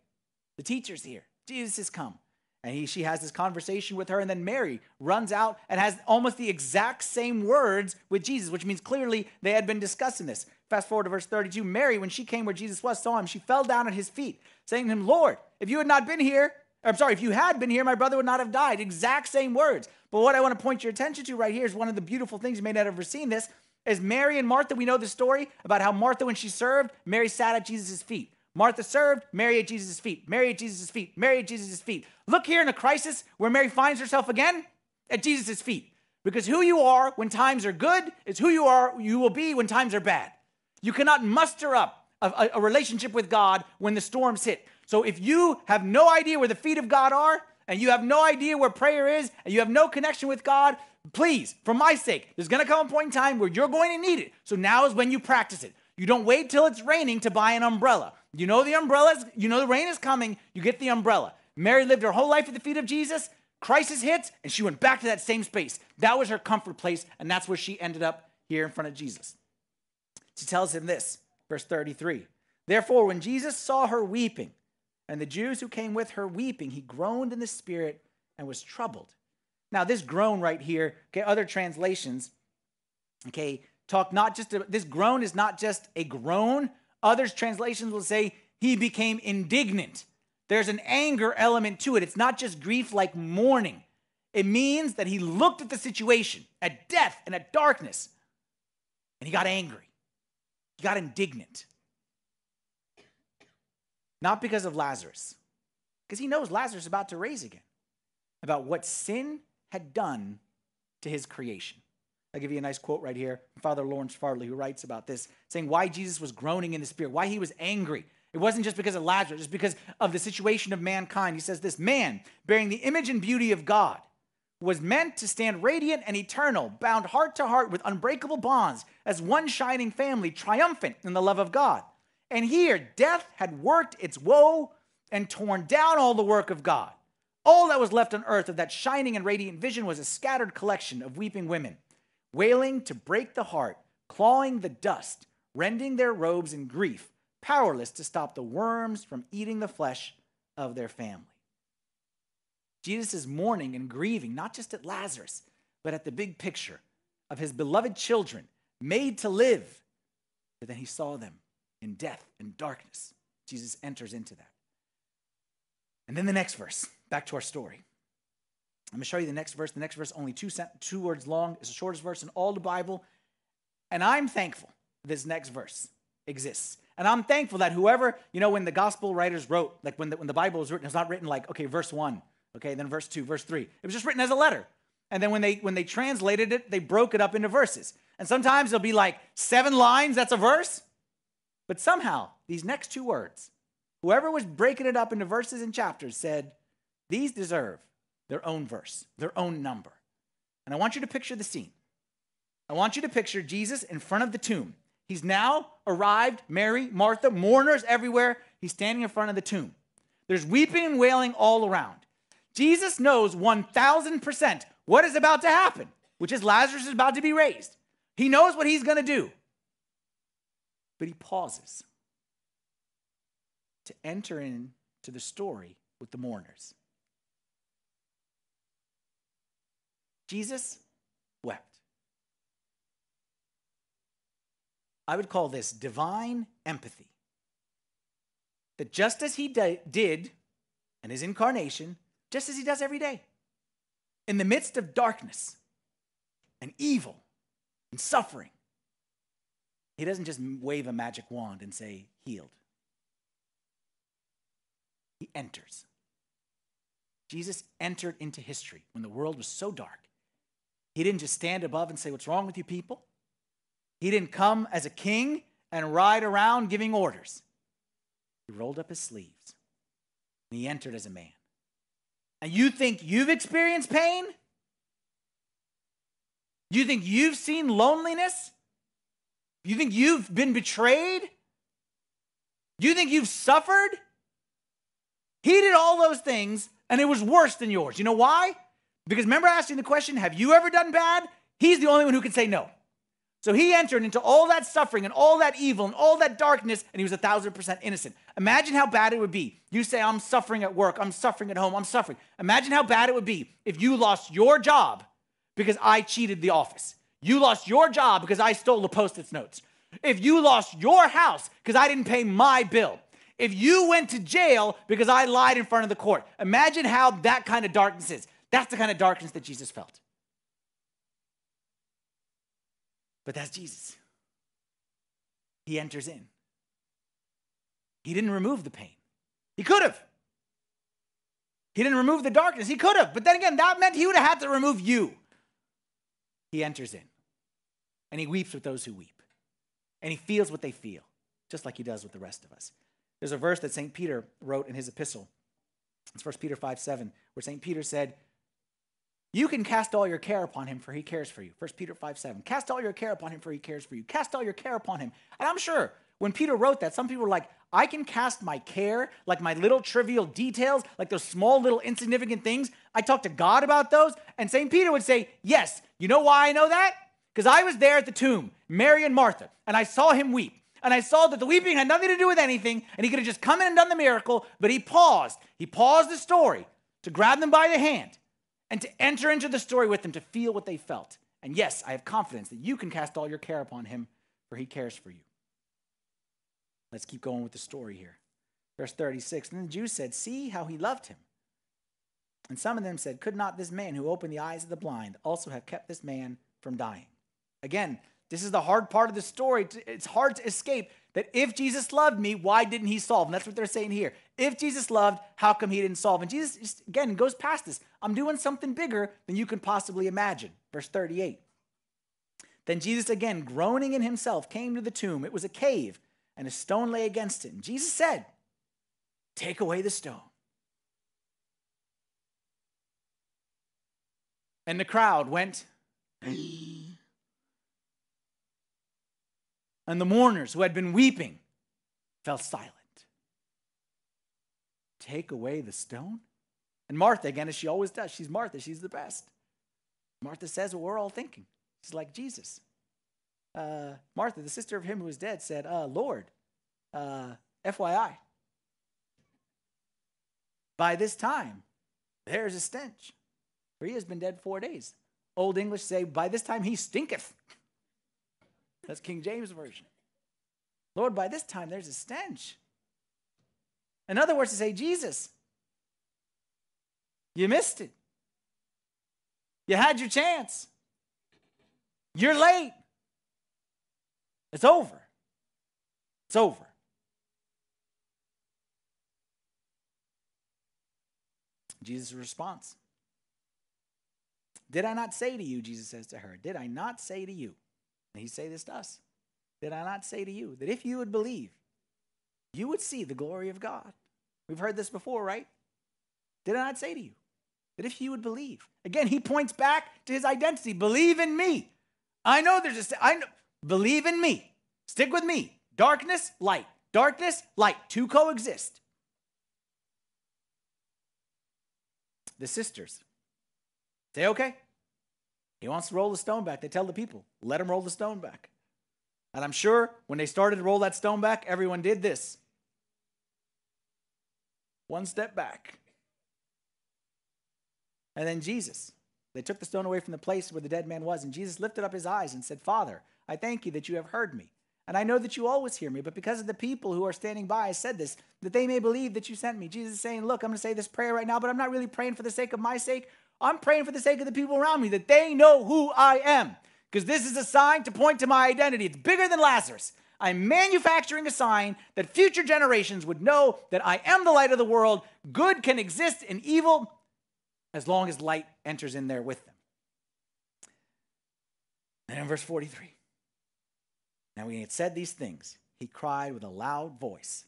[SPEAKER 1] the teacher's here. Jesus has come. And he, she has this conversation with her, and then Mary runs out and has almost the exact same words with Jesus, which means clearly they had been discussing this. Fast forward to verse 32. Mary, when she came where Jesus was, saw him. She fell down at his feet, saying to him, Lord, if you had not been here, or, I'm sorry, if you had been here, my brother would not have died. Exact same words. But what I want to point your attention to right here is one of the beautiful things you may not have ever seen this is Mary and Martha. We know the story about how Martha, when she served, Mary sat at Jesus' feet. Martha served, Mary at Jesus' feet, Mary at Jesus' feet, Mary at Jesus' feet. Look here in a crisis where Mary finds herself again at Jesus' feet. Because who you are when times are good is who you are, you will be when times are bad. You cannot muster up a, a, relationship with God when the storms hit. So if you have no idea where the feet of God are, and you have no idea where prayer is, and you have no connection with God, please, for my sake, there's gonna come a point in time where you're going to need it. So now is when you practice it. You don't wait till it's raining to buy an umbrella. You know the umbrellas, you know the rain is coming, you get the umbrella. Mary lived her whole life at the feet of Jesus. Crisis hits, and she went back to that same space. That was her comfort place, and that's where she ended up here in front of Jesus. She tells him this, verse 33. Therefore, when Jesus saw her weeping, and the Jews who came with her weeping, he groaned in the spirit and was troubled. Now, this groan right here, okay, other translations, okay, talk not just, this groan is not just a groan, Others translations will say he became indignant. There's an anger element to it. It's not just grief like mourning. It means that he looked at the situation, at death and at darkness, and he got angry. He got indignant. Not because of Lazarus, because he knows Lazarus is about to raise again, about what sin had done to his creation. I'll give you a nice quote right here. Father Lawrence Farley, who writes about this, saying why Jesus was groaning in the spirit, why he was angry. It wasn't just because of Lazarus, just because of the situation of mankind. He says this man, bearing the image and beauty of God, was meant to stand radiant and eternal, bound heart to heart with unbreakable bonds, as one shining family, triumphant in the love of God. And here, death had worked its woe and torn down all the work of God. All that was left on earth of that shining and radiant vision was a scattered collection of weeping women wailing to break the heart, clawing the dust, rending their robes in grief, powerless to stop the worms from eating the flesh of their family. Jesus is mourning and grieving, not just at Lazarus, but at the big picture of his beloved children made to live. But then he saw them in death and darkness. Jesus enters into that. And then the next verse, back to our story. I'm going to show you the next verse. The next verse, only two, two words long. is the shortest verse in all the Bible. And I'm thankful this next verse exists. And I'm thankful that whoever, you know, when the gospel writers wrote, like when the, when the Bible was written, it's not written like, okay, verse one, okay, then verse two, verse three. It was just written as a letter. And then when they when they translated it, they broke it up into verses. And sometimes it'll be like seven lines, that's a verse. But somehow, these next two words, whoever was breaking it up into verses and chapters said, these deserve their own verse, their own number. And I want you to picture the scene. I want you to picture Jesus in front of the tomb. He's now arrived, Mary, Martha, mourners everywhere. He's standing in front of the tomb. There's weeping and wailing all around. Jesus knows 1000% what is about to happen, which is Lazarus is about to be raised. He knows what he's going to do. But he pauses to enter into the story with the mourners. Jesus wept. I would call this divine empathy. That just as he did in his incarnation, just as he does every day, in the midst of darkness and evil and suffering, he doesn't just wave a magic wand and say, healed. He enters Jesus entered into history when the world was so dark. He didn't just stand above and say, What's wrong with you people? He didn't come as a king and ride around giving orders. He rolled up his sleeves and he entered as a man. And you think you've experienced pain? You think you've seen loneliness? You think you've been betrayed? You think you've suffered? He did all those things and it was worse than yours. You know why? Because remember asking the question, have you ever done bad? He's the only one who can say no. So he entered into all that suffering and all that evil and all that darkness, and he was a thousand percent innocent. Imagine how bad it would be. You say, I'm suffering at work, I'm suffering at home, I'm suffering. Imagine how bad it would be if you lost your job because I cheated the office. You lost your job because I stole the post it notes. If you lost your house because I didn't pay my bill. If you went to jail because I lied in front of the court. Imagine how that kind of darkness is. That's the kind of darkness that Jesus felt. But that's Jesus. He enters in. He didn't remove the pain. He could have. He didn't remove the darkness. He could have. But then again, that meant he would have had to remove you. He enters in. And he weeps with those who weep. And he feels what they feel, just like he does with the rest of us. There's a verse that St. Peter wrote in his epistle. It's 1 Peter 5 7, where St. Peter said, you can cast all your care upon him, for he cares for you. 1 Peter 5 7. Cast all your care upon him, for he cares for you. Cast all your care upon him. And I'm sure when Peter wrote that, some people were like, I can cast my care, like my little trivial details, like those small little insignificant things. I talk to God about those. And St. Peter would say, Yes. You know why I know that? Because I was there at the tomb, Mary and Martha, and I saw him weep. And I saw that the weeping had nothing to do with anything, and he could have just come in and done the miracle, but he paused. He paused the story to grab them by the hand and to enter into the story with them to feel what they felt. And yes, I have confidence that you can cast all your care upon him, for he cares for you. Let's keep going with the story here. Verse 36 And the Jews said, See how he loved him. And some of them said, Could not this man who opened the eyes of the blind also have kept this man from dying? Again, this is the hard part of the story. It's hard to escape that if Jesus loved me, why didn't he solve? And that's what they're saying here. If Jesus loved, how come he didn't solve? And Jesus, just, again, goes past this. I'm doing something bigger than you can possibly imagine. Verse 38. Then Jesus, again, groaning in himself, came to the tomb. It was a cave, and a stone lay against it. And Jesus said, Take away the stone. And the crowd went, and the mourners who had been weeping fell silent. Take away the stone? And Martha, again, as she always does, she's Martha, she's the best. Martha says what we're all thinking. She's like Jesus. Uh, Martha, the sister of him who was dead, said, uh, Lord, uh, FYI, by this time, there's a stench, for he has been dead four days. Old English say, by this time he stinketh. That's King James Version. Lord, by this time there's a stench. In other words, to say, Jesus, you missed it. You had your chance. You're late. It's over. It's over. Jesus' response Did I not say to you, Jesus says to her, did I not say to you? He say this to us. Did I not say to you that if you would believe, you would see the glory of God? We've heard this before, right? Did I not say to you that if you would believe? Again, he points back to his identity. Believe in me. I know there's a I know, believe in me. Stick with me. Darkness, light. Darkness, light. Two coexist. The sisters say, okay, he wants to roll the stone back. They tell the people, let him roll the stone back. And I'm sure when they started to roll that stone back, everyone did this one step back. And then Jesus, they took the stone away from the place where the dead man was, and Jesus lifted up his eyes and said, Father, I thank you that you have heard me. And I know that you always hear me, but because of the people who are standing by, I said this, that they may believe that you sent me. Jesus is saying, Look, I'm going to say this prayer right now, but I'm not really praying for the sake of my sake. I'm praying for the sake of the people around me that they know who I am. Because this is a sign to point to my identity. It's bigger than Lazarus. I'm manufacturing a sign that future generations would know that I am the light of the world. Good can exist in evil, as long as light enters in there with them. And in verse 43, now when he had said these things, he cried with a loud voice,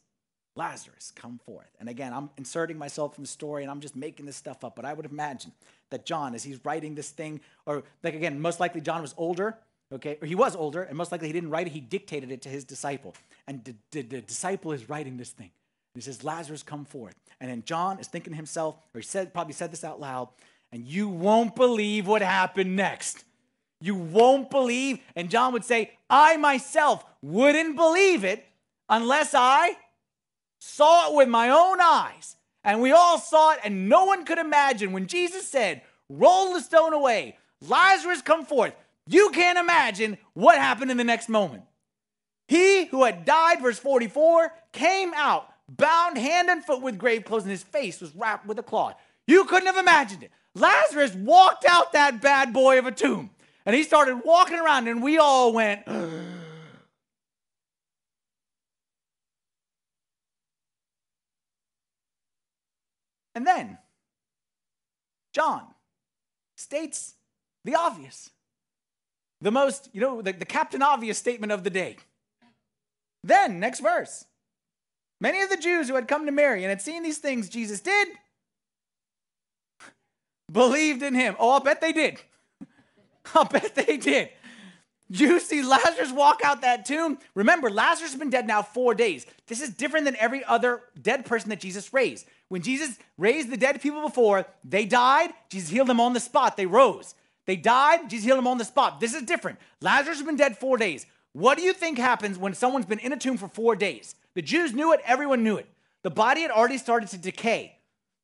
[SPEAKER 1] Lazarus, come forth. And again, I'm inserting myself in the story and I'm just making this stuff up, but I would imagine that John, as he's writing this thing, or like again, most likely John was older, okay, or he was older, and most likely he didn't write it, he dictated it to his disciple. And the, the, the disciple is writing this thing. And he says, Lazarus, come forth. And then John is thinking to himself, or he said, probably said this out loud, and you won't believe what happened next. You won't believe. And John would say, I myself wouldn't believe it unless I saw it with my own eyes. And we all saw it, and no one could imagine when Jesus said, Roll the stone away, Lazarus come forth. You can't imagine what happened in the next moment. He who had died, verse 44, came out, bound hand and foot with grave clothes, and his face was wrapped with a cloth. You couldn't have imagined it. Lazarus walked out that bad boy of a tomb, and he started walking around, and we all went, And then, John states the obvious, the most, you know, the, the Captain Obvious statement of the day. Then, next verse. Many of the Jews who had come to Mary and had seen these things Jesus did believed in him. Oh, I'll bet they did. I'll bet they did. You see Lazarus walk out that tomb. Remember, Lazarus has been dead now four days. This is different than every other dead person that Jesus raised. When Jesus raised the dead people before, they died. Jesus healed them on the spot. They rose. They died. Jesus healed them on the spot. This is different. Lazarus has been dead four days. What do you think happens when someone's been in a tomb for four days? The Jews knew it. Everyone knew it. The body had already started to decay.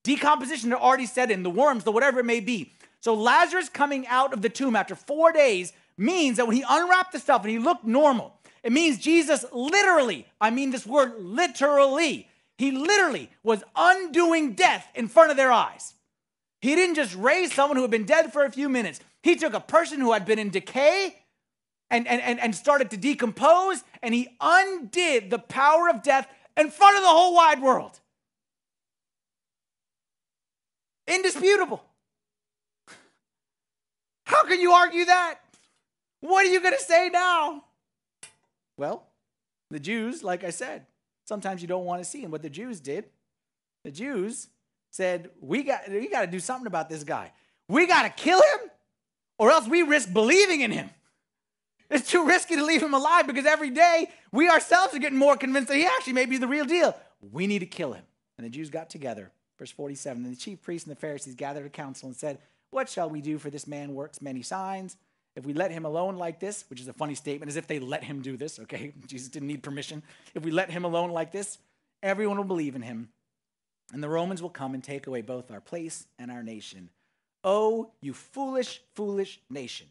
[SPEAKER 1] Decomposition had already set in. The worms, the whatever it may be. So Lazarus coming out of the tomb after four days means that when he unwrapped the stuff and he looked normal, it means Jesus literally, I mean this word literally, he literally was undoing death in front of their eyes. He didn't just raise someone who had been dead for a few minutes. He took a person who had been in decay and, and, and, and started to decompose, and he undid the power of death in front of the whole wide world. Indisputable. How can you argue that? What are you going to say now? Well, the Jews, like I said, sometimes you don't want to see. And what the Jews did, the Jews said, we got, we got to do something about this guy. We got to kill him, or else we risk believing in him. It's too risky to leave him alive because every day we ourselves are getting more convinced that he actually may be the real deal. We need to kill him. And the Jews got together. Verse 47 And the chief priests and the Pharisees gathered a council and said, What shall we do for this man works many signs? If we let him alone like this, which is a funny statement, as if they let him do this, okay? Jesus didn't need permission. If we let him alone like this, everyone will believe in him. And the Romans will come and take away both our place and our nation. Oh, you foolish, foolish nation.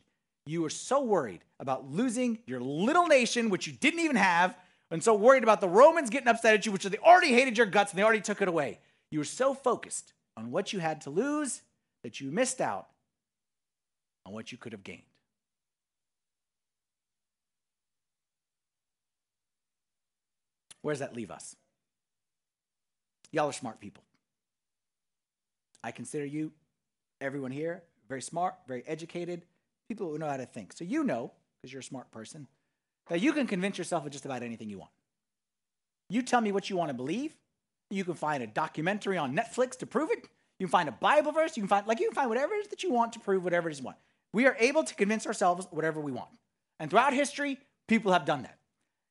[SPEAKER 1] You are so worried about losing your little nation, which you didn't even have, and so worried about the Romans getting upset at you, which they already hated your guts and they already took it away. You were so focused on what you had to lose that you missed out on what you could have gained. Where does that leave us? Y'all are smart people. I consider you, everyone here, very smart, very educated, people who know how to think. So you know, because you're a smart person, that you can convince yourself of just about anything you want. You tell me what you want to believe. You can find a documentary on Netflix to prove it. You can find a Bible verse. You can find like you can find whatever it is that you want to prove whatever it is you want. We are able to convince ourselves whatever we want. And throughout history, people have done that.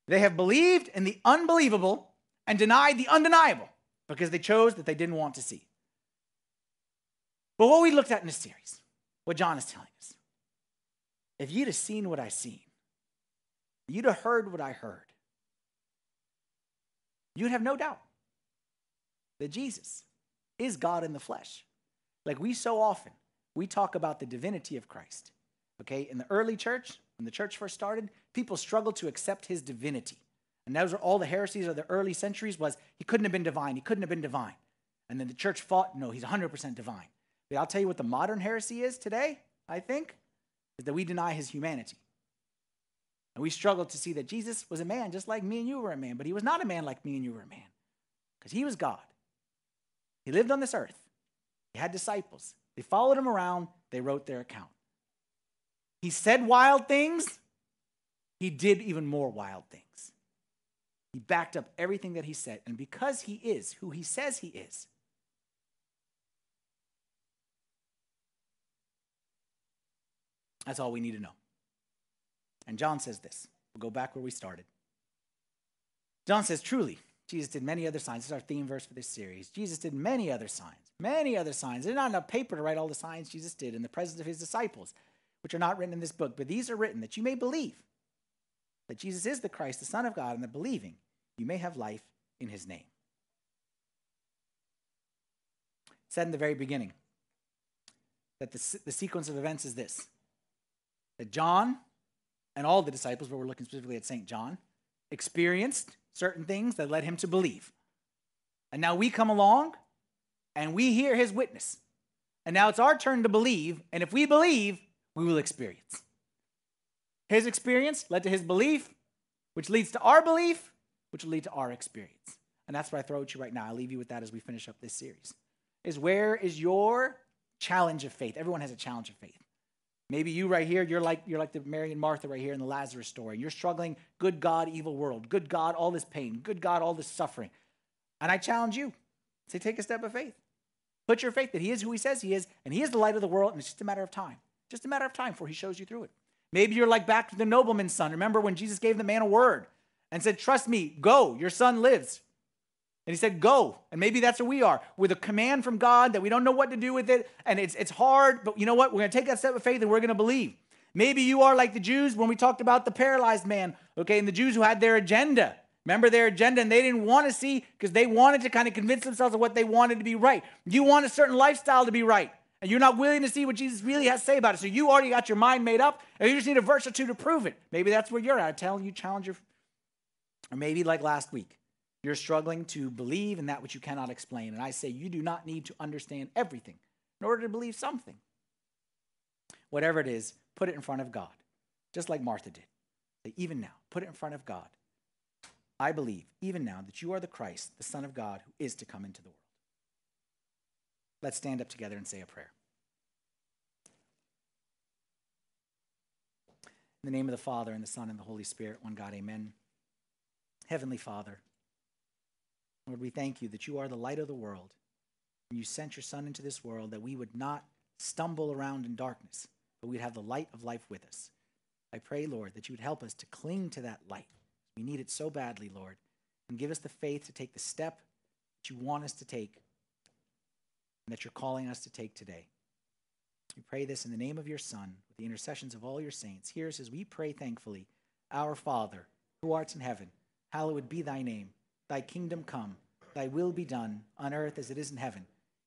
[SPEAKER 1] They have believed in the unbelievable and denied the undeniable because they chose that they didn't want to see. But what we looked at in this series, what John is telling us, if you'd have seen what I seen, you'd have heard what I heard, you'd have no doubt that Jesus is God in the flesh. Like we so often, we talk about the divinity of Christ. Okay, in the early church, when the church first started, people struggled to accept his divinity. And those are all the heresies of the early centuries was he couldn't have been divine. He couldn't have been divine. And then the church fought, no, he's 100% divine. But I'll tell you what the modern heresy is today, I think, is that we deny his humanity. And we struggle to see that Jesus was a man just like me and you were a man, but he was not a man like me and you were a man because he was God. He lived on this earth. He had disciples. They followed him around, they wrote their account. He said wild things, he did even more wild things. He backed up everything that he said. And because he is who he says he is, that's all we need to know. And John says this. We'll go back where we started. John says, Truly, Jesus did many other signs. This is our theme verse for this series. Jesus did many other signs, many other signs. There's not enough paper to write all the signs Jesus did in the presence of his disciples, which are not written in this book, but these are written that you may believe that Jesus is the Christ, the Son of God, and that believing you may have life in his name. It said in the very beginning that the, the sequence of events is this that John and all the disciples, but we're looking specifically at St. John, experienced certain things that led him to believe. And now we come along and we hear his witness. And now it's our turn to believe. And if we believe, we will experience. His experience led to his belief, which leads to our belief, which will lead to our experience. And that's what I throw at you right now. I'll leave you with that as we finish up this series. Is where is your challenge of faith? Everyone has a challenge of faith. Maybe you right here, you're like you're like the Mary and Martha right here in the Lazarus story. You're struggling, good God, evil world. Good God, all this pain. Good God, all this suffering. And I challenge you. Say, take a step of faith. Put your faith that He is who He says He is, and He is the light of the world, and it's just a matter of time. Just a matter of time before He shows you through it. Maybe you're like back to the nobleman's son. Remember when Jesus gave the man a word and said, Trust me, go, your son lives. And he said, Go. And maybe that's where we are, with a command from God that we don't know what to do with it. And it's, it's hard, but you know what? We're going to take that step of faith and we're going to believe. Maybe you are like the Jews when we talked about the paralyzed man, okay, and the Jews who had their agenda. Remember their agenda, and they didn't want to see because they wanted to kind of convince themselves of what they wanted to be right. You want a certain lifestyle to be right, and you're not willing to see what Jesus really has to say about it. So you already got your mind made up, and you just need a verse or two to prove it. Maybe that's where you're at. I'm telling you, challenge your. Or maybe like last week, you're struggling to believe in that which you cannot explain. And I say you do not need to understand everything in order to believe something. Whatever it is, put it in front of God, just like Martha did. Say, even now, put it in front of God. I believe, even now, that you are the Christ, the Son of God, who is to come into the world. Let's stand up together and say a prayer. In the name of the Father, and the Son, and the Holy Spirit, one God, amen. Heavenly Father, Lord, we thank you that you are the light of the world. And you sent your Son into this world that we would not stumble around in darkness, but we'd have the light of life with us. I pray, Lord, that you would help us to cling to that light. We need it so badly, Lord. And give us the faith to take the step that you want us to take that you're calling us to take today. We pray this in the name of your Son, with the intercessions of all your saints. Hear us as we pray thankfully Our Father, who art in heaven, hallowed be thy name. Thy kingdom come, thy will be done, on earth as it is in heaven.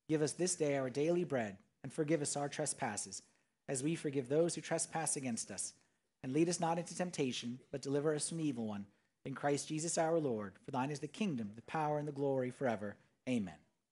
[SPEAKER 1] Give us this day our daily bread, and forgive us our trespasses, as we forgive those who trespass against us. And lead us not into temptation, but deliver us from the evil one. In Christ Jesus our Lord, for thine is the kingdom, the power, and the glory forever. Amen.